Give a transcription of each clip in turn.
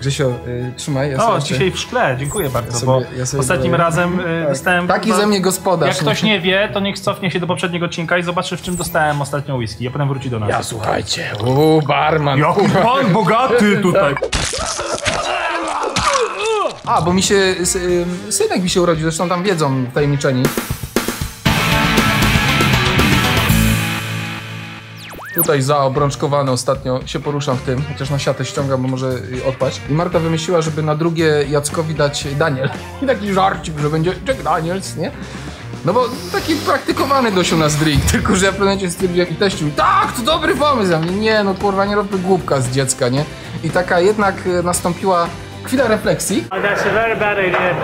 Grzesio, y, trzymaj. Ja O, sobie- dzisiaj w szkle, dziękuję bardzo, sobie- bo ja sobie ostatnim daję- razem y, dostałem... Taki chyba- ze mnie gospodarz. Jak ktoś nie wie, to niech cofnie się do poprzedniego odcinka i zobaczy, w czym dostałem ostatnią whisky, a potem wróci do nas. Ja słuchajcie, uuu, barman. Jaki pan bogaty tutaj! A, bo mi się, synek mi się urodził, zresztą tam wiedzą tajemniczeni. Tutaj zaobrączkowany ostatnio się poruszam w tym, chociaż na siatę ściągam, bo może odpaść. I Marta wymyśliła, żeby na drugie Jackowi dać Daniel. I taki żarcik, że będzie Jack Daniels, nie? No bo taki praktykowany dość u nas drink, tylko że ja w pewnym momencie stwierdziłem i teściu, tak, to dobry pomysł. Ja mówię, nie, no kurwa, nie róbmy głupka z dziecka, nie? I taka jednak y, nastąpiła chwila refleksji. That's a very bad idea.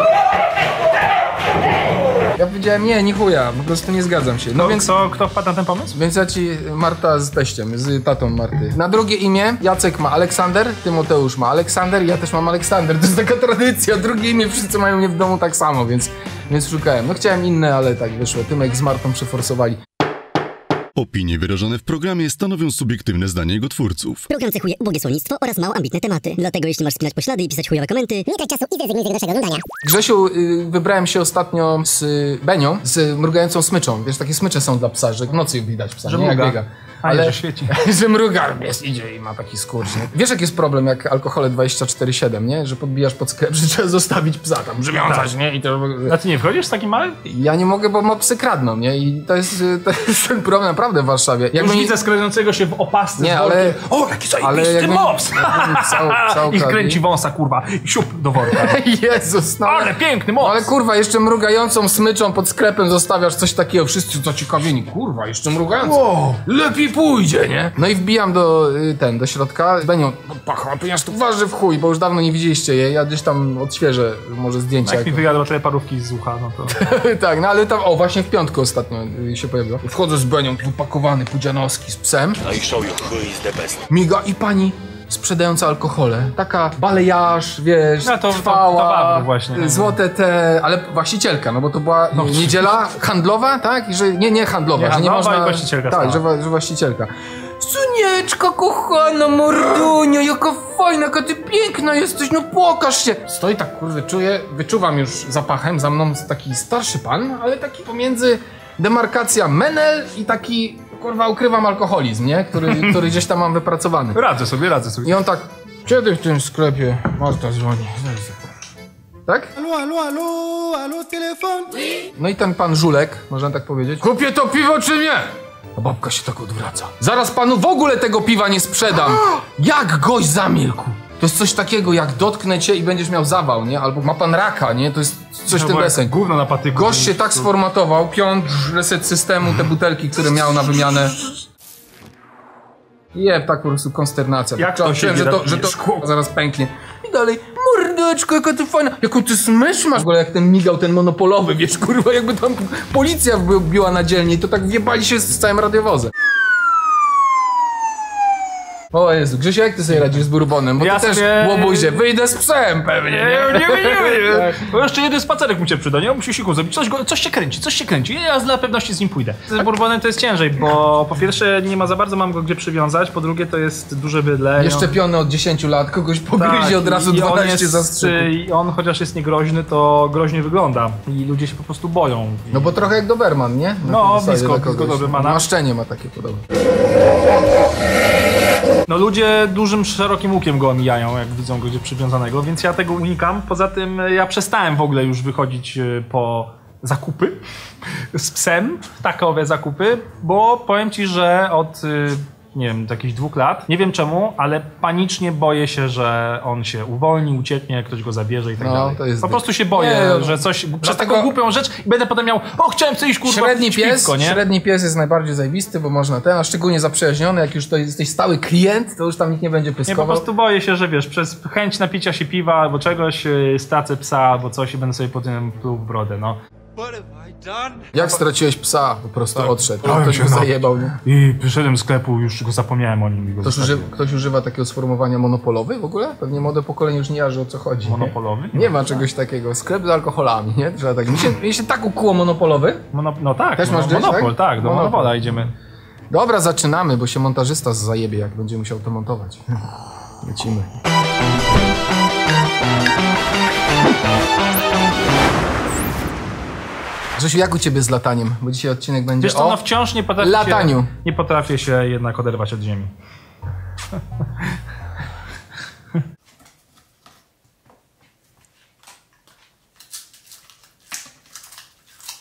Ja powiedziałem, nie, nie chuja, po prostu nie zgadzam się. No No więc, kto, kto wpadł na ten pomysł? więc ja ci, Marta z teściem, z tatą Marty. Na drugie imię Jacek ma Aleksander, Tymoteusz ma Aleksander, ja też mam Aleksander. To jest taka tradycja, drugie imię wszyscy mają mnie w domu tak samo, więc, więc szukałem. No chciałem inne, ale tak wyszło. Tymek z Martą przeforsowali. Opinie wyrażone w programie stanowią subiektywne zdanie jego twórców. Program cechuje ubogie słownictwo oraz mało ambitne tematy. Dlatego jeśli masz spinać poślady i pisać chujowe komenty, nie trać czasu i zrezygnuj z najgorszego oglądania. Grzesiu, y, wybrałem się ostatnio z Benią, z mrugającą smyczą. Wiesz, takie smycze są dla psa, że w nocy widać psa, Że nie jak biega. A, nie, że świeci. że mruga, pies idzie i ma taki skurcz, nie? Wiesz, jaki jest problem, jak alkohole 24-7, nie? Że podbijasz pod sklep, że trzeba zostawić psa tam, brzmiącać, nie? I to... A ty nie wchodzisz z takim małym? Ja nie mogę, bo ma psy kradną, nie? I to jest, y, to jest ten problem naprawdę w Warszawie. Już Jakby mi- widzę skręcącego się w opasce Nie, z ale-. O, jaki ale zajebisty mops! cał- cał I kradli. kręci wąsa, kurwa, i siup do worka. Jezus, no Ale piękny mops! No ale kurwa, jeszcze mrugającą smyczą pod sklepem zostawiasz coś takiego, wszyscy zaciekawieni, kurwa, jeszcze mrugającą. Lepiej pójdzie, nie? No i wbijam do, y, ten, do środka, z Benią, pacha, ponieważ tu waży w chuj, bo już dawno nie widzieliście jej, ja gdzieś tam odświeżę może zdjęcia. Jak mi wyjadło tyle parówki z ucha, no to... tak, no ale tam, o, właśnie w piątku ostatnio y, się pojawiło. Wchodzę z Benią, wypakowany, pudzianowski, z psem. No i show you who is the best. Miga i pani sprzedająca alkohole. Taka balejarz, wiesz, No to- to- trwała, to Wawr właśnie. no. złote te, ale właścicielka, no bo to była No. niedziela handlowa, tak? I że nie, nie handlowa, Nie że nie można... właścicielka Tak, że, że właścicielka. Sunieczka kochana, mordunio, jaka fajna, jaka ty piękna jesteś, no pokaż się. Stoi tak, kurde, czuję, wyczuwam już zapachem, za mną taki starszy pan, ale taki pomiędzy demarkacja menel i taki, kurwa, ukrywam alkoholizm, nie? Który, który gdzieś tam mam wypracowany. Radzę sobie, radzę sobie. I on tak, kiedy w tym sklepie Marta dzwoni? Tak? Aló, aló, aló, aló, telefon. No i ten pan Żulek, można tak powiedzieć. Kupię to piwo czy nie? A babka się tak odwraca. Zaraz panu w ogóle tego piwa nie sprzedam. Jak gość zamilkł. To jest coś takiego, jak dotknę cię i będziesz miał zawał, nie? Albo ma pan raka, nie? To jest coś w tym deseń. Gówno na patyku. Gość się tak sformatował, piąt, reset systemu, te butelki, które miał na wymianę. Jeb, tak po prostu konsternacja. Jak to się że to, że to szkło zaraz pęknie. I dalej, mordeczko, jaka ty fajna, jaką ty smysz masz. W ogóle jak ten migał, ten monopolowy, wiesz, kurwa, jakby tam policja biła na dzielnie i to tak wjebali się z całym radiowozem. O Jezu, Grzesiu, jak ty sobie radzisz z bourbonem? Bo Ja ty też sobie- łobuzie, wyjdę z psem pewnie, Nie, nie? nie, nie, nie. Bo jeszcze jeden spacerek mu się przyda, nie? Musi siku zrobić. Coś, go, coś się kręci, coś się kręci. Ja dla pewności z nim pójdę. Z Bourbonem to jest ciężej, bo po pierwsze nie ma za bardzo mam go gdzie przywiązać, po drugie to jest duże bydle. i on- Nieszczepiony od 10 lat, kogoś pogryzie od razu Tak, i on 12 jest, zastrzyków. I on chociaż jest niegroźny, to groźnie wygląda. I ludzie się po prostu boją. No bo trochę jak Doberman, nie? Na No, blisko- blisko. Dobermana. Maszczenie ma takie podobne. No ludzie dużym, szerokim łukiem go omijają, jak widzą go gdzieś przywiązanego, więc ja tego unikam. Poza tym e, ja przestałem w ogóle już wychodzić e, po zakupy z psem, takowe zakupy, bo powiem ci, że od e, nie wiem, jakichś dwóch lat, nie wiem czemu, ale panicznie boję się, że on się uwolni, ucieknie, ktoś go zabierze i tak No, dalej. to jest po prostu się boję, Nie, no, że coś, przez taką głupią rzecz i będę potem miał, o chciałem coś iść kurwa Średni pies, piwko, nie? średni pies jest najbardziej zajebisty, bo można ten, a szczególnie zaprzyjaźniony, jak już to jesteś stały klient, to już tam nikt nie będzie Nie, po pyskował. prostu boję się, że wiesz, przez chęć napicia się piwa albo czegoś, yy, stracę psa albo coś i będę sobie potem pluł w brodę, no. Jak straciłeś psa, po prostu odszedł. Bałem Ktoś się, go no. zajebał, nie? I przyszedłem do sklepu, już go zapomniałem o nim. i go Ktoś, zostawiłem. uży, ktoś używa takiego sformułowania monopolowy w ogóle? Pewnie młode pokolenie już nie jarzy o co chodzi. nie? Monopolowy? Nie ma czegoś takiego. Sklep z alkoholami, nie? Trzeba tak. Mi się, mi się tak ukuło monopolowy. Mono, no tak, Też no, masz gdzieś, monopol, tak? tak, do Monopol. monopola idziemy. Dobra, zaczynamy, bo się montażysta zajebie, jak będzie musiał to montować. Lecimy. Grzesiu, jak u ciebie z lataniem? Bo dzisiaj odcinek będzie Wiesz co, o... no wciąż nie potrafię lataniu. Się, nie potrafię się jednak oderwać od ziemi.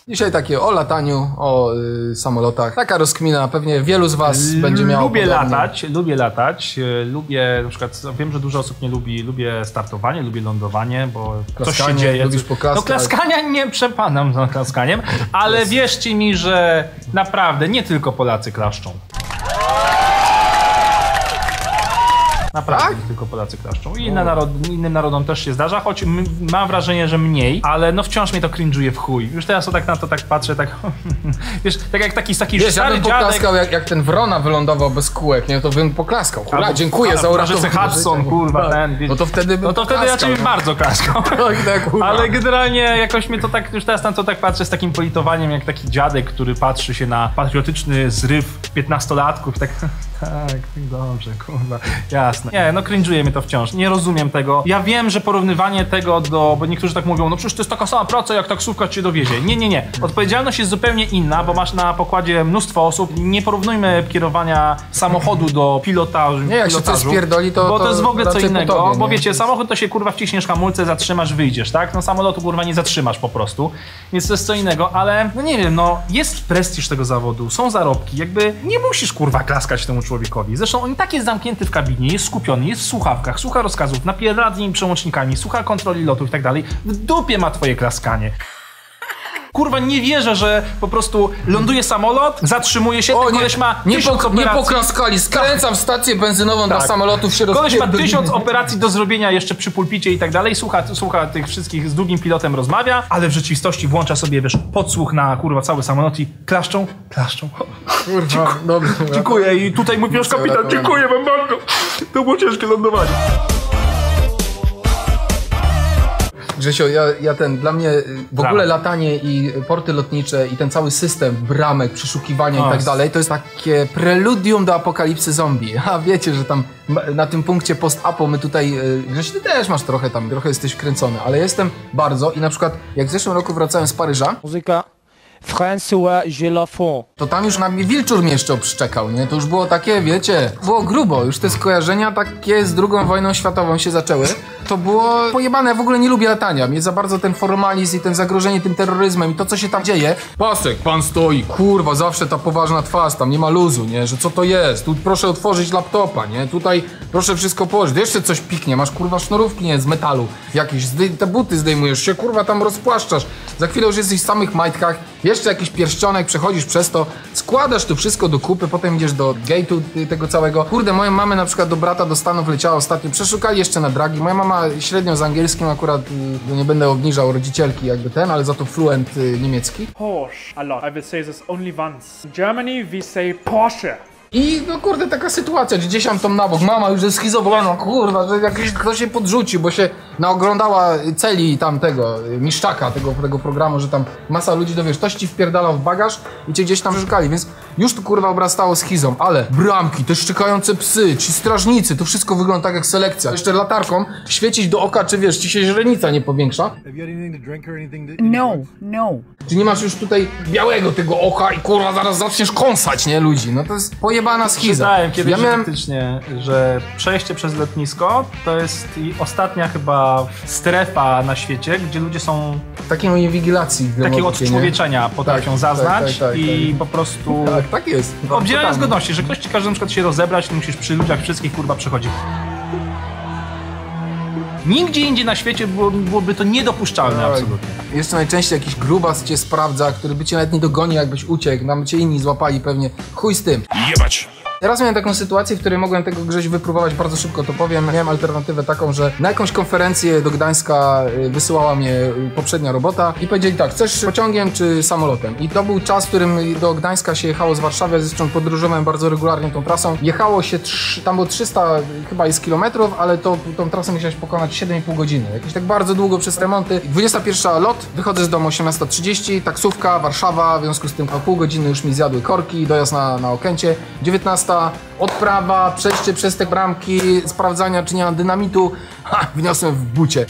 Dzisiaj takie o lataniu, o y, samolotach. Taka rozkmina, pewnie wielu z was będzie miało Lubię podobnie. latać, lubię latać, e, lubię na przykład, wiem, że dużo osób nie lubi, lubię startowanie, lubię lądowanie, bo coś się Klaskanie, dzieje. lubisz poklaskać. No klaskania nie przepadam za klaskaniem, ale wierzcie mi, że naprawdę nie tylko Polacy klaszczą. Naprawdę Tak? tylko Polacy klaszczą. I inne narod, innym narodom też się zdarza, choć m- mam wrażenie, że mniej, ale no wciąż mnie to cringe'uje w chuj. Już teraz to tak na to tak patrzę, tak wiesz, tak jak taki, taki Wiesz, ja stary bym dziadek, poklaskał, jak, jak ten Wrona wylądował bez kółek, nie? To bym poklaskał. Hurra, Albo- dziękuję ale za uratowanie Hudson, kurwa, Tak. ten, No to wtedy bym No to wtedy raczej no. bardzo klaskał. Tak, tak, kurwa. Ale generalnie jakoś mnie to tak, już teraz na to tak patrzę z takim politowaniem, jak taki dziadek, który patrzy się na patriotyczny zryw 15-latków, tak, tak, dobrze, kurwa, jasne. Nie, no cringe'uje mnie to wciąż, nie rozumiem tego. Ja wiem, że porównywanie tego do, bo niektórzy tak mówią, no przecież to jest taka sama praca, jak taksówka cię dowiezie. Nie, nie, nie. Odpowiedzialność jest zupełnie inna, bo masz na pokładzie mnóstwo osób. Nie porównujmy kierowania samochodu do pilotażu. Nie, jak się coś pilotażu, spierdoli, to- Bo to to jest w ogóle co innego, tobie, bo wiecie, samochód to się kurwa wciśniesz hamulce, zatrzymasz, wyjdziesz, tak? No samolotu kurwa nie zatrzymasz po prostu, więc to jest co innego, ale no nie wiem, no jest prestiż tego zawodu, są zarobki, jakby nie musisz kurwa klaskać temu człowiekowi. Zresztą on i tak jest zamknięty w kabinie, jest skupiony, jest w słuchawkach, słucha rozkazów, napierdala z nimi przełącznikami, słucha kontroli lotu i tak dalej. W dupie ma twoje klaskanie. Kurwa, nie wierzę, że po prostu ląduje samolot, zatrzymuje się, ten koleś ma nie, tysiąc pok- nie poklaskali, skręcam w stację benzynową dla Tak. samolotów, się Koleś ma tysiąc operacji do zrobienia jeszcze przy pulpicie i tak dalej, słucha, słucha tych wszystkich, z drugim pilotem rozmawia, ale w rzeczywistości włącza sobie, wiesz, podsłuch na kurwa cały samolot i klaszczą, klaszczą. Kurwa, dobrze. Dziękuję i tutaj mój pierwszy kapitan, dziękuję wam bardzo. To było ciężkie lądowanie. Grzesio, ja, ja ten, dla mnie y, w ogóle latanie i porty lotnicze i ten cały system bramek, przeszukiwania O, i tak dalej, to jest takie preludium do apokalipsy zombie. A wiecie, że tam na tym punkcie post-apo my tutaj, y, Grzesiu, ty też masz trochę tam, trochę jesteś wkręcony, ale jestem bardzo i na przykład jak w zeszłym roku wracałem z Paryża, Muzyka François to tam już na mnie wilczur mnie jeszcze obszczekał, nie? To już było takie, wiecie, było grubo. Już te skojarzenia takie z drugą wojną światową się zaczęły. To było pojebane, ja w ogóle nie lubię latania. Mnie za bardzo ten formalizm i ten zagrożenie tym terroryzmem i to, co się tam dzieje. Pasek, pan stoi, kurwa, zawsze ta poważna twarz, tam nie ma luzu, nie? Że co to jest? Tu proszę otworzyć laptopa, nie? Tutaj proszę wszystko położyć. Jeszcze coś piknie, masz kurwa sznurówki, nie? Z metalu jakieś, te buty zdejmujesz się, kurwa, tam rozpłaszczasz. Za chwilę już jesteś w samych majtkach, jeszcze jakiś pierścionek, przechodzisz przez to, składasz to wszystko do kupy, potem idziesz do gate'u tego całego. Kurde, moją mamę na przykład do brata do Stanów leciała ostatnio, przeszukali jeszcze na dragi. Moja mama średnio z angielskim akurat, y, nie będę obniżał rodzicielki jakby ten, ale za to fluent y, niemiecki. Porsche a lot. I will say this only once. In Germany, we say Porsche. I no kurde, taka sytuacja, że gdzieś tam tam na bok, mama już jest schizofrena, kurwa, że jakiś ktoś się podrzuci, bo się naoglądała celi tamtego, y, miszczaka tego, tego programu, że tam masa ludzi, no wiesz, ktoś ci wpierdalał w bagaż i cię gdzieś tam szukali, więc już tu kurwa obrastało schizą, ale bramki, te szczekające psy, ci strażnicy, to wszystko wygląda tak jak selekcja. Jeszcze latarką świecić do oka, czy wiesz, ci się źrenica nie powiększa. No, no. Czy nie masz już tutaj białego tego oka i kurwa zaraz zaczniesz kąsać, nie, ludzi? No to jest pojebana schiza. Czytałem kiedyś ja miałem... faktycznie, że przejście przez lotnisko to jest i ostatnia chyba strefa na świecie, gdzie ludzie są takiej inwigilacji. takiego gramotycznej, nie? odczłowieczenia potrafią Tak, zaznać tak, tak, tak, i tak. po prostu Tak, tak jest. obdzielania Totalnie. zgodności, że ktoś ci każe na przykład się rozebrać, to musisz przy ludziach wszystkich kurwa przechodzić. Nigdzie indziej na świecie było, byłoby to niedopuszczalne Tak. absolutnie. Jeszcze najczęściej jakiś grubas cię sprawdza, który by cię nawet nie dogonił, jakbyś uciekł. Nam cię inni złapali pewnie. Chuj z tym. Jebać! Teraz miałem taką sytuację, w której mogłem tego grześ wypróbować bardzo szybko, to powiem. Miałem alternatywę taką, że na jakąś konferencję do Gdańska y, wysyłała mnie y, poprzednia robota i powiedzieli tak, chcesz pociągiem czy samolotem? I to był czas, w którym do Gdańska się jechało z Warszawy, zresztą podróżowałem bardzo regularnie tą trasą. Jechało się, trz- tam było 300 chyba jest kilometrów, ale to, tą trasę musiałeś pokonać 7,5 godziny. Jakieś tak bardzo długo przez remonty. 21 lot, wychodzę z domu 18.30, taksówka, Warszawa, w związku z tym o pół godziny już mi zjadły korki, dojazd na, na Okęcie. 19 odprawa, przejście przez te bramki, sprawdzania czy nie ma dynamitu. Ha, wniosłem w bucie.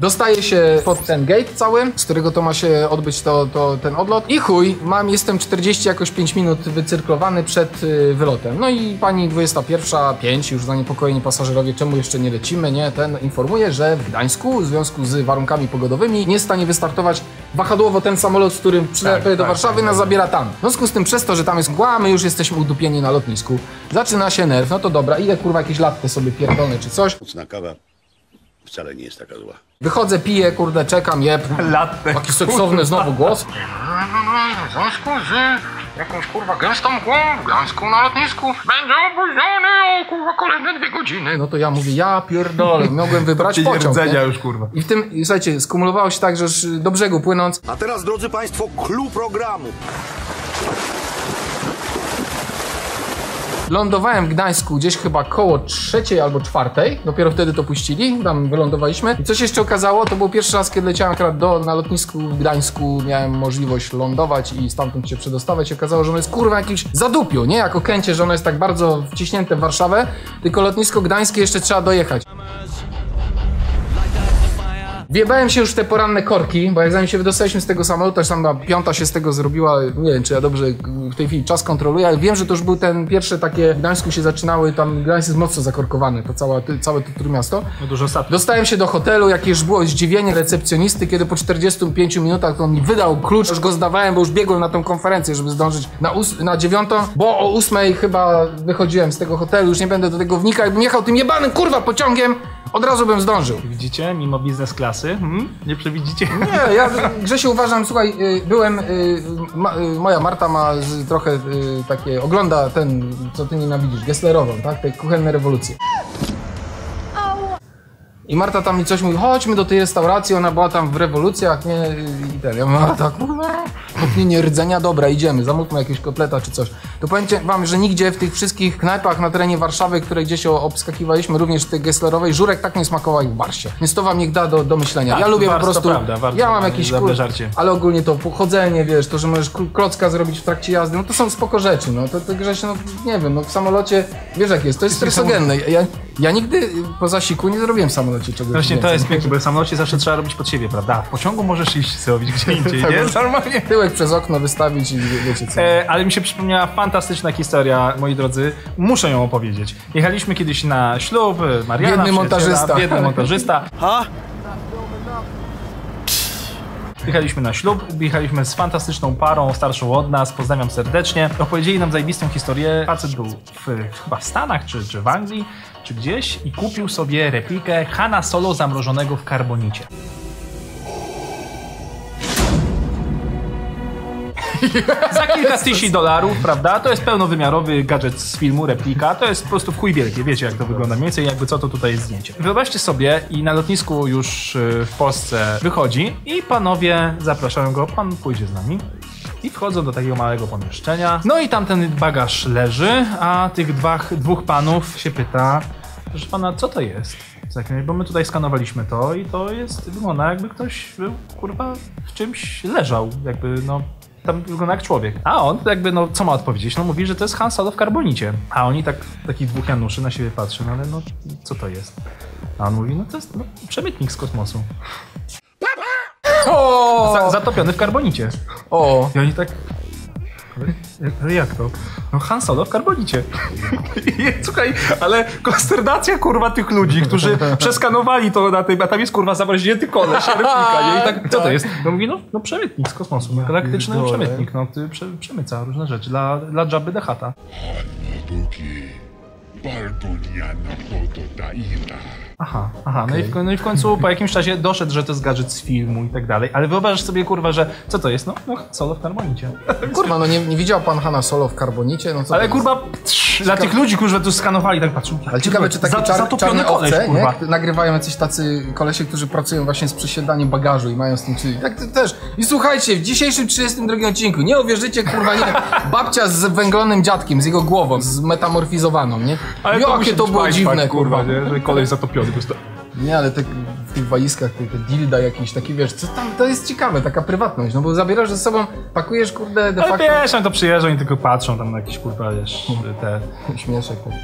Dostaję się pod ten gate cały, z którego to ma się odbyć to, to, ten odlot. I chuj, mam, jestem 40 jakoś 5 minut wycyrklowany przed y, wylotem. No i pani 21.05, już zaniepokojeni pasażerowie, czemu jeszcze nie lecimy, nie? Ten informuje, że w Gdańsku w związku z warunkami pogodowymi nie jest w stanie wystartować wahadłowo ten samolot, z którym przylepię do tak, Warszawy, tak, nas tak. zabiera tam. W związku z tym, przez to, że tam jest mgła, my już jesteśmy udupieni na lotnisku. Zaczyna się nerw, no to dobra, idę kurwa jakieś latkę sobie pierdolę czy coś. Mocna kawa wcale nie jest taka zła. Wychodzę, piję, kurde, czekam, jeb. Latte. Taki seksowny znowu głos. W związku z jakąś kurwa gęstą mgłą w Gdańsku na lotnisku będzie opóźniony o kurwa kolejne dwie godziny. No to ja mówię, ja pierdolę, mogłem wybrać pociąg. nie? już, kurwa. I w tym, i słuchajcie, skumulowało się tak, że już do brzegu płynąc, A teraz, drodzy Państwo, clue programu. Lądowałem w Gdańsku gdzieś chyba koło trzeciej albo czwartej. Dopiero wtedy to puścili, tam wylądowaliśmy. I co się jeszcze okazało, to był pierwszy raz, kiedy leciałem akurat do, na lotnisku w Gdańsku. Miałem możliwość lądować i stamtąd się przedostawać. I okazało, że ono jest kurwa jakimś zadupiu, nie? Jako Kęcie, że ono jest tak bardzo wciśnięte w Warszawę. Tylko lotnisko gdańskie jeszcze trzeba dojechać. Wjebałem się już w te poranne korki, bo jak zanim się wydostaliśmy z tego samolotu, aż tam ta piąta się z tego zrobiła, nie wiem czy ja dobrze w tej chwili czas kontroluję, ale wiem, że to już był ten pierwszy takie, w Gdańsku się zaczynały, tam Gdańsk jest mocno zakorkowany, to całe, całe to trójmiasto. No dużo statków. Dostałem się do hotelu, jakieś było zdziwienie recepcjonisty, kiedy po 45 minutach on mi wydał klucz, już go zdawałem, bo już biegłem na tą konferencję, żeby zdążyć na, ós- na dziewiątą, bo o ósmej chyba wychodziłem z tego hotelu, już nie będę do tego wnikał, jakbym jechał tym jebanym kurwa pociągiem, od razu bym zdążył. Widzicie? Mimo biznes klasy. Hmm? Nie przewidzicie? Nie, ja Grzesiu uważam, słuchaj, y, byłem, y, ma, y, moja Marta ma z, trochę takie, ogląda ten, co ty nienawidzisz, Gesslerową, tak, te kuchenne rewolucje. I Marta tam mi coś mówi, chodźmy do tej restauracji, ona była tam w rewolucjach, nie, i ten, ja mówię, Marta, kurwa, rdzenia, dobra, idziemy, zamówmy jakiegoś kotleta czy coś. To powiem ci- wam, że nigdzie w tych wszystkich knajpach na terenie Warszawy, które gdzieś obskakiwaliśmy, również tej Gesslerowej, żurek tak nie smakował jak w Barsie. Więc to wam niech da do, do myślenia. Tak, ja lubię po prostu, prawda, Wars ja mam ma jakiś kur- ale ogólnie to pochodzenie, wiesz, to, że możesz kl- klocka zrobić w trakcie jazdy, no to są spoko rzeczy, no to, to Grześ, no nie wiem, no w samolocie, wiesz jak jest, to jest stresogenne. Ja, ja nigdy y, poza siku nie zrobiłem w samolocie czegoś Właśnie to więcej. jest piękne, bo w samolocie zawsze trzeba robić pod siebie, prawda? W pociągu możesz iść zrobić gdzie indziej, Tak, nie? Normalnie. Tyłek przez okno wystawić i wie- wiecie co. E, ale mi się przypomniała fantastyczna historia, moi drodzy. Muszę ją opowiedzieć. Jechaliśmy kiedyś na ślub, Mariana, Biedny przyjaciela, montażysta. Biedny montażysta. Jechaliśmy na ślub, jechaliśmy z fantastyczną parą, starszą od nas, pozdrawiam serdecznie. Opowiedzieli nam zajebistą historię. Facet był w, chyba w Stanach, czy, czy w Anglii, czy gdzieś i kupił sobie replikę Hanna Solo zamrożonego w karbonicie. Za kilka tysięcy dolarów, prawda? To jest pełnowymiarowy gadżet z filmu, replika. To jest po prostu w chuj wielkie. Wiecie, jak to wygląda mniej więcej, jakby co to tutaj jest zdjęcie. Wyobraźcie sobie i na lotnisku już y, w Polsce wychodzi i panowie zapraszają go, pan pójdzie z nami. I wchodzą do takiego małego pomieszczenia. No i tam ten bagaż leży, a tych dwach, dwóch panów się pyta, proszę pana, co to jest? Bo my tutaj skanowaliśmy to i to jest, wygląda jakby ktoś był, kurwa, w czymś leżał, jakby no tam wygląda jak człowiek. A on jakby, no co ma odpowiedzieć? No mówi, że to jest Han Solo w karbonicie. A oni tak, takich dwóch Januszy na siebie patrzą, no ale no co to jest? A on mówi, no to jest no, przemytnik z kosmosu. O! Za, zatopiony w karbonicie. o! I oni tak... Ale, ale jak to? No Han Solo w karbonicie. Słuchaj, ale konsternacja kurwa tych ludzi, którzy przeskanowali to na tym, a tam jest kurwa zamroźnięty koleś, replika, nie? I tak, co to jest? No mówi, no, no przemytnik z kosmosu, no, galaktyczny pierdolę. przemytnik, no, ty prze, przemyca różne rzeczy dla, dla Jabby the Hutta. Aha, aha, no, i w, no i w końcu po jakimś czasie doszedł, że to jest gadżet z filmu i tak dalej, ale wyobrażasz sobie kurwa, że co to jest? No, no Solo w karbonicie. Kurwa, no nie, nie widział pan Hanna Solo w karbonicie? No co Ale to kurwa, trz, dla tych ludzi, którzy to skanowali, tak patrzą. Ale ciekawe, czy takie za, czar, czarne koleś, owce, kurwa. nie? Nagrywają jacyś tacy kolesie, którzy pracują właśnie z przesiadaniem bagażu i mają z tym czyli Tak to też. I słuchajcie, w dzisiejszym 32 odcinku, nie uwierzycie, kurwa, nie, babcia z węglonym dziadkiem, z jego głową, zmetamorfizowaną, nie? Jakie to było dziwne, kurwa. nie? że koleś zatopiony Nie, ale te, w tych walizkach, te, te dilda jakieś takie, wiesz, co tam, to jest ciekawe, taka prywatność, no bo zabierasz ze sobą, pakujesz, kurde, de Ale facto... wiesz, oni to przyjeżdżą i tylko patrzą tam na jakieś kurwa, wiesz, te... Śmieszek taki.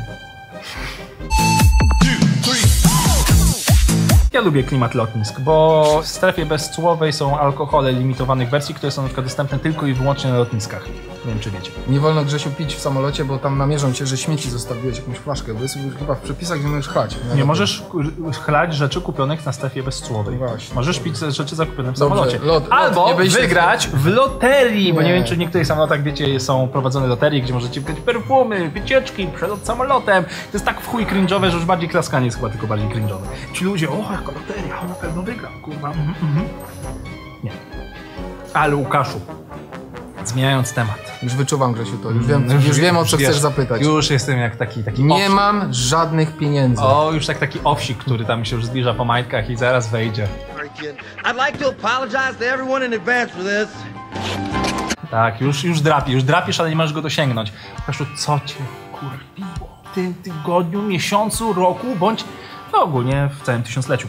Ja lubię klimat lotnisk, bo w strefie bezcłowej są alkohole limitowanych wersji, które są na przykład dostępne tylko i wyłącznie na lotniskach. Nie wiem, czy wiecie. Nie wolno Grzesiu pić w samolocie, bo tam namierzą cię, że śmieci zostawiłeś jakąś flaszkę, bo jest chyba w przepisach, że możesz chlać. Nie możesz ku- chlać rzeczy kupionych na strefie bezcłowej. Właśnie. Możesz pić rzeczy zakupione w Dobrze, samolocie. lot- lot, Albo nie wygrać w loterii, bo Nie. nie wiem, czy w niektórych samolotach, wiecie, są prowadzone loterie, gdzie możecie wygrać perfumy, wycieczki, przelot samolotem. To jest tak w chuj cringe'owe, że już bardziej klaskanie jest chyba tylko bardziej cringe'owe. Ci ludzie, o, jaka loteria, on na pewno wygra, kurwa. Mhm, mhm. Nie. Ale Łukaszu, zmieniając temat. Już wyczuwam Grzesiu to, już wiem, już wiem o co wiesz, chcesz zapytać. Już jestem jak taki, taki Nie owsik. mam żadnych pieniędzy. O, już tak taki owsik, który tam się już zbliża po majtkach i zaraz wejdzie. I'd like to apologize to everyone in advance for this. Tak, już, już drapi, już drapisz, ale nie możesz go dosięgnąć. Kaszu, co cię kurwiło w tym tygodniu, miesiącu, roku, bądź no ogólnie w całym tysiącleciu.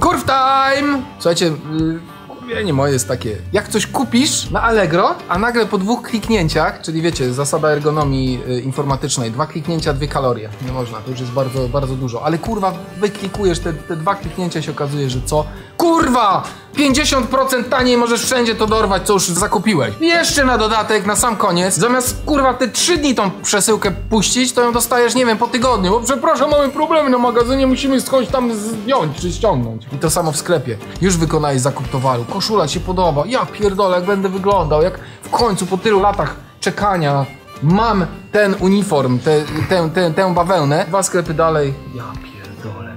Kurw time! Słuchajcie, yy, kurwienie moje jest takie, jak coś kupisz na Allegro, a nagle po dwóch kliknięciach, czyli wiecie, zasada ergonomii y, informatycznej, dwa kliknięcia, dwie kalorie. Nie można, to już jest bardzo, bardzo dużo. Ale kurwa, wyklikujesz te, te dwa kliknięcia się okazuje, że co? Kurwa! 50% taniej możesz wszędzie to dorwać, co już zakupiłeś. I jeszcze na dodatek, na sam koniec, zamiast kurwa te trzy dni tą przesyłkę puścić, to ją dostajesz, nie wiem, po tygodniu. Bo przepraszam, mamy problemy na magazynie, musimy skądś tam zdjąć czy ściągnąć. I to samo w sklepie. Już wykonałeś zakup towaru, koszula się podoba, ja pierdolę, jak będę wyglądał, jak w końcu po tylu latach czekania mam ten uniform, tę te, te, tę bawełnę. Dwa sklepy dalej, ja pierdolę,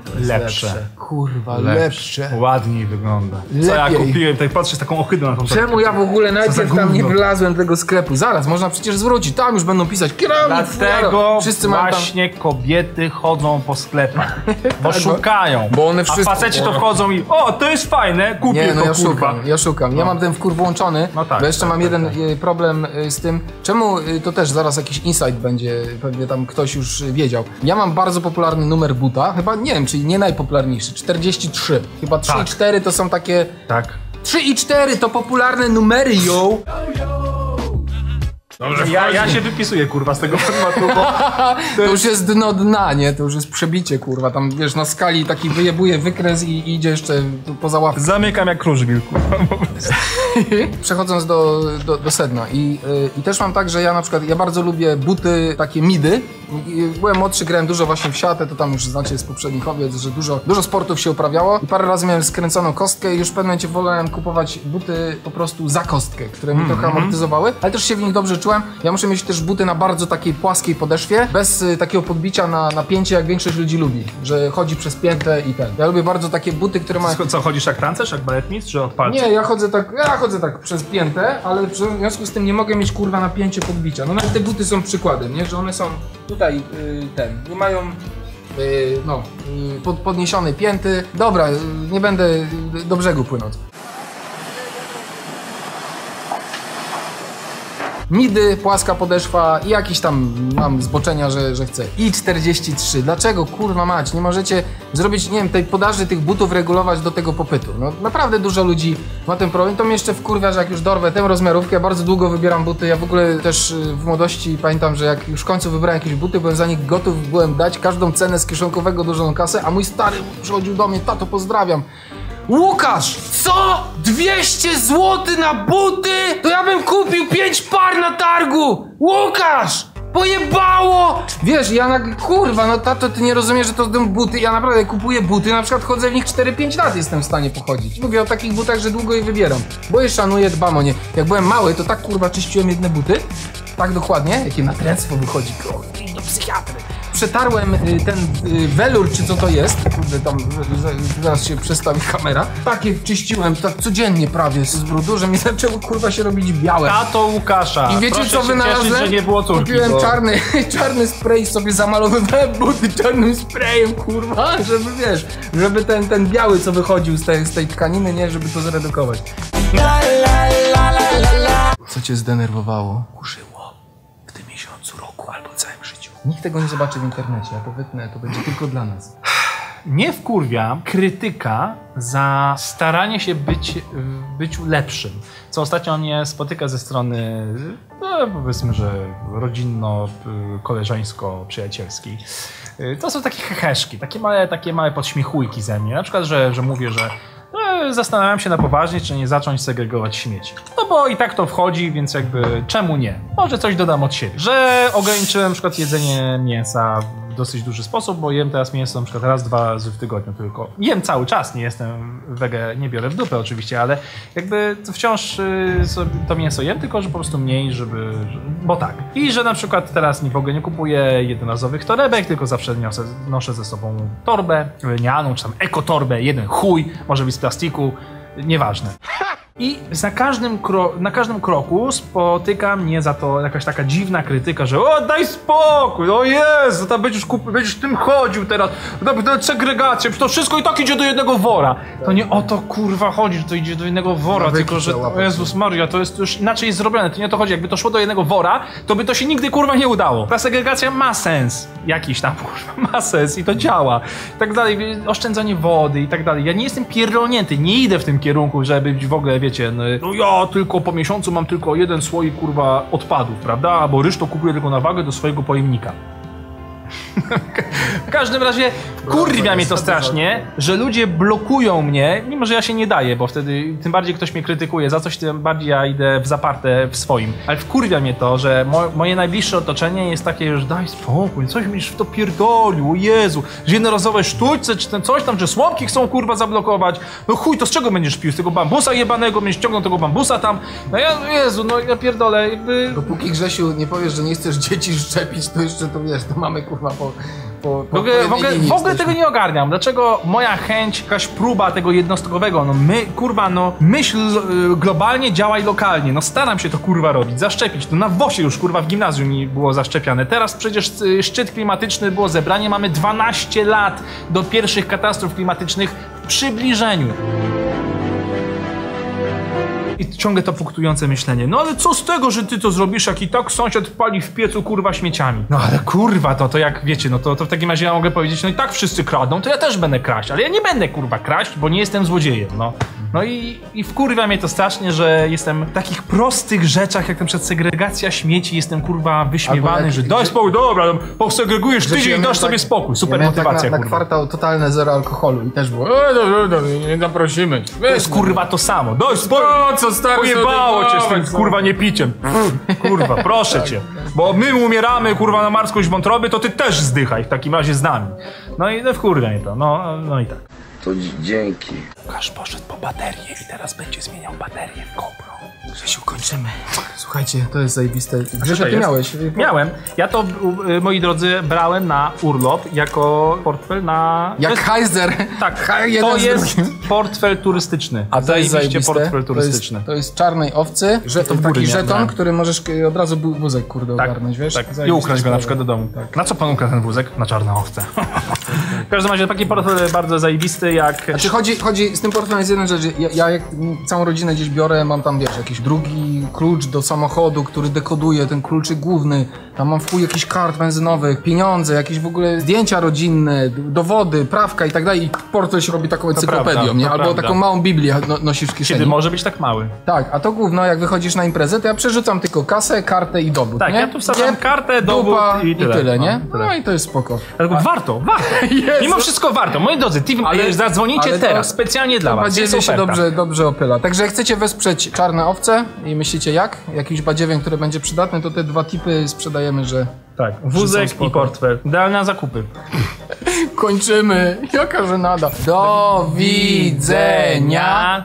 to jest Lepsze. lepsze. Kurwa, lepsze. Ładniej wygląda. Co ja Lepiej. kupiłem, tutaj patrzę z taką ohydą na tą Czemu ja w ogóle najpierw tam nie wylazłem tego sklepu? Zaraz, można przecież zwrócić. Tam już będą pisać kierownik, Dlatego. Wszyscy mają tam... właśnie kobiety chodzą po sklepach, bo Tak, bo- szukają. bo one A wszystko- faceci to wchodzą i o, to jest fajne, kupię Nie, no to ja kurwa. szukam, ja szukam. Ja mam ten wkur włączony, No tak, bo jeszcze tak, mam tak, jeden tak. y, problem y, z tym. Czemu y, to też zaraz jakiś insight będzie, pewnie tam ktoś już wiedział. Ja mam bardzo popularny numer buta, chyba nie wiem, czyli nie najpopularniejszy, 43. Chyba 3 i Tak. 4 to są takie. Tak. 3 i 4 to popularne numery, yo! Ja, ja się wypisuję kurwa z tego formatu, bo To już jest dno dna, nie? To już jest przebicie, kurwa. Tam wiesz, na skali taki wyjebuje wykres i, idzie jeszcze poza ławkę. zamykam jak kruszwil kurwa. Przechodząc do, do, do sedna I, y, i też mam tak, że ja na przykład, ja bardzo lubię buty takie midy. I Byłem młodszy, grałem dużo właśnie w siatę, to tam już znacie z poprzednich owiec, że dużo, dużo sportów się uprawiało i parę razy miałem skręconą kostkę i już w pewnym momencie wolałem kupować buty po prostu za kostkę, które mi trochę amortyzowały, ale też się w nich dobrze czułem. Ja muszę mieć też buty na bardzo takiej płaskiej podeszwie, bez y, takiego podbicia na, na pięcie, jak większość ludzi lubi, że chodzi przez piętę i ten. Ja lubię bardzo takie buty, które mają... Co, chodzisz jak tancerz, jak baletmistrz, czy od palców? Nie, ja chodzę tak, ja chodzę tak przez piętę, ale w związku z tym nie mogę mieć kurwa napięcie podbicia. No nawet te buty są przykładem, nie? Że one są tutaj y, ten, nie mają y, no, y, pod, podniesionej pięty. Dobra, nie będę do brzegu płynąć. Midy, płaska podeszwa i jakiś tam mam zboczenia, że, że chcę. I 43. Dlaczego kurwa mać? Nie możecie zrobić, nie wiem, tej podaży tych butów regulować do tego popytu. No naprawdę dużo ludzi ma ten problem. To mnie jeszcze wkurwia, że jak już dorwę tę rozmiarówkę, ja bardzo długo wybieram buty. Ja w ogóle też y, w młodości pamiętam, że jak już w końcu wybrałem jakieś buty, byłem za nich gotów byłem dać każdą cenę z kieszonkowego dużą kasę, a mój stary przychodził do mnie, tato pozdrawiam. Łukasz, co? 200 zł na buty? To ja bym kupił 5 par na targu! Łukasz! Pojebało! Wiesz, ja na... Kurwa, no tato, ty nie rozumiesz, że to są buty. Ja naprawdę kupuję buty, na przykład chodzę w nich 4-5 lat jestem w stanie pochodzić. Mówię o takich butach, że długo je wybieram. Bo je szanuję, dbam o nie. Jak byłem mały, to tak kurwa czyściłem jedne buty. Tak dokładnie, jakie natręctwo wychodzi. Idź do psychiatry przetarłem y, ten y, welur, czy co to jest, kurde, tam za- zaraz się przestawi kamera, takie czyściłem tak codziennie prawie z brudu, że mi zaczęło kurwa się robić białe. Tato Łukasza. I wiecie Proszę co się cieszyć, wynalazłem? że nie było córki. Kupiłem bo- czarny, czarny spray sobie zamalowywałem buty czarnym sprayem, kurwa, żeby wiesz, żeby ten, ten biały, co wychodził z tej, z tej tkaniny, nie, żeby to zredukować. Co cię zdenerwowało? Kurzyło Nikt tego nie zobaczy w internecie, ja to wytnę, to będzie tylko dla nas. Nie wkurwia krytyka za staranie się być byciu lepszym. Co ostatnio mnie spotyka ze strony, no, powiedzmy, że rodzinno-koleżeńsko-przyjacielskiej. To są takie heheszki, takie małe, takie małe podśmiechujki ze mnie. Na przykład, że, że mówię, że zastanawiam się na poważnie, czy nie zacząć segregować śmieci. No bo i tak to wchodzi, więc jakby czemu nie? Może coś dodam od siebie. Że ograniczyłem na przykład jedzenie mięsa dosyć duży sposób, bo jem teraz mięso na przykład raz, dwa razy w tygodniu tylko. Jem cały czas, nie jestem wege, nie biorę w dupę oczywiście, ale jakby wciąż y, to mięso jem, tylko że po prostu mniej, żeby... że- Bo tak. I że na przykład teraz w ogóle nie kupuję jednorazowych torebek, tylko zawsze niosę, noszę ze sobą torbę lnianą, czy tam ekotorbę, jeden chuj, może być z plastiku, nieważne. I za każdym na każdym kroku spotyka mnie za to jakaś taka dziwna krytyka, że o daj spokój, o Jezu, to będziesz, kup- będziesz tym chodził teraz, to, to wszystko i tak idzie do jednego wora. To nie o to kurwa chodzi, że to idzie do jednego wora, tylko że o. Jezus Maria, to jest już inaczej jest zrobione, to nie o to chodzi, jakby to szło do jednego wora, to by to się nigdy kurwa nie udało. Ta segregacja ma sens, jakiś tam kurwa, ma sens i to działa. I tak dalej, oszczędzanie wody i tak dalej. Ja nie jestem pierdolnięty, nie idę w tym kierunku, żeby być w ogóle, wiecie, no, no ja tylko po miesiącu mam tylko jeden słoik kurwa odpadów, prawda? Albo ryż to kupuję tylko na wagę do swojego pojemnika. W każdym razie kurwia mnie to strasznie, że ludzie blokują mnie, mimo że ja się nie daję, bo wtedy tym bardziej ktoś mnie krytykuje za coś, tym bardziej ja idę w zaparte w swoim. Ale wkurwia mnie to, że mo moje najbliższe otoczenie jest takie, że daj spokój, coś będziesz w to pierdolił, o Jezu, że jednorazowe sztućce, czy ten coś tam, że słomki chcą kurwa zablokować. No chuj, to z czego będziesz pił? Z tego bambusa jebanego, będziesz ciągnął tego bambusa tam. No ja, Jezu, no ja pierdolę, jakby... Dopóki Grzesiu nie powiesz, że nie chcesz dzieci szczepić, to jeszcze to wiesz, to mamy kurwa po. po, W po ogóle, w ogóle, w ogóle tego nie ogarniam. Dlaczego moja chęć, jakaś próba tego jednostkowego, no my, kurwa, no myśl y, globalnie, działaj lokalnie. No staram się to kurwa robić, zaszczepić. No na WOSie już kurwa w gimnazjum mi było zaszczepiane. Teraz przecież y, szczyt klimatyczny było zebranie. Mamy 12 lat do pierwszych katastrof klimatycznych w przybliżeniu. I ciągle to punktujące myślenie. No ale co z tego, że ty to zrobisz, jak i tak sąsiad pali w piecu kurwa śmieciami? No ale kurwa, to, to jak wiecie, no to, to w takim razie ja mogę powiedzieć, no i tak wszyscy kradną, to ja też będę kraść, ale ja nie będę kurwa kraść, bo nie jestem złodziejem, no. No i, i wkurwia mnie to strasznie, że jestem w takich prostych rzeczach, jak na przykład segregacja śmieci, jestem kurwa wyśmiewany, jak- że daj spokój, dobra, no, posegregujesz tydzień i dasz sobie spokój. Super ja motywacja, tak na, na kurwa. kwartał totalne zero alkoholu i też było, e, dobra, nie zaprosimy. To jest kurwa to samo. Daj spokój. No, co stary, Pojebało cię z tym kurwa niepiciem. Kurwa, proszę cię. Bo my umieramy kurwa na marskość wątroby, to ty też zdychaj w takim razie z nami. No i no to, no, no i tak. To dzięki. Łukasz poszedł po baterię i teraz będzie zmieniał baterię w GoPro. Grzesiu, kończymy. Słuchajcie, to jest zajebiste. Grzesiu, ty jest? miałeś. Miałem. Ja to, y, moi drodzy, brałem na urlop jako portfel na... Jak jest, Heiser. tak, to jest portfel turystyczny. A to jest zajebiste. portfel to, jest, turystyczny. to jest czarnej owcy, że, To taki żeton, który możesz e, od razu wózek kurde Tak, ogarnąć, wiesz? tak. I ukraść go na przykład do domu. Na co pan ukradł ten wózek? Na czarne owce. w każdym razie taki portfel bardzo zajebisty, jak... Znaczy chodzi, chodzi z tym portfelem jest jedna rzecz, ja, ja jak całą rodzinę gdzieś biorę, mam tam wiesz, jakiś drugi klucz do samochodu, który dekoduje, ten kluczyk główny, tam mam w chuj jakiś kart benzynowych, pieniądze, jakieś w ogóle zdjęcia rodzinne, dowody, prawka i tak dalej i portfel się robi taką encyklopedią, prawda, nie? Albo prawda. taką małą Biblię no, nosisz w kieszeni. Kiedy może być tak mały. Tak, a to główno, jak wychodzisz na imprezę, to ja przerzucam tylko kasę, kartę i dowód, Tak, nie? ja tu Nie? kartę, dowód Dupa i tyle. No, nie? tyle. No i to jest spoko. Dlatego warto, warto. Mimo wszystko warto. Moi drodzy, team, Ale- ale, zadzwonicie ale to- teraz, specjalnie dla was. Jest Badziewie się dobrze, dobrze opyla. Także jak chcecie wesprzeć czarne owce i myślicie jak? Jakiś badziewiem, który będzie przydatny, to te dwa tipy sprzedajemy, że Tak, wózek i portfel. Idealne na zakupy. kończymy. Jaka żenada. Do widzenia.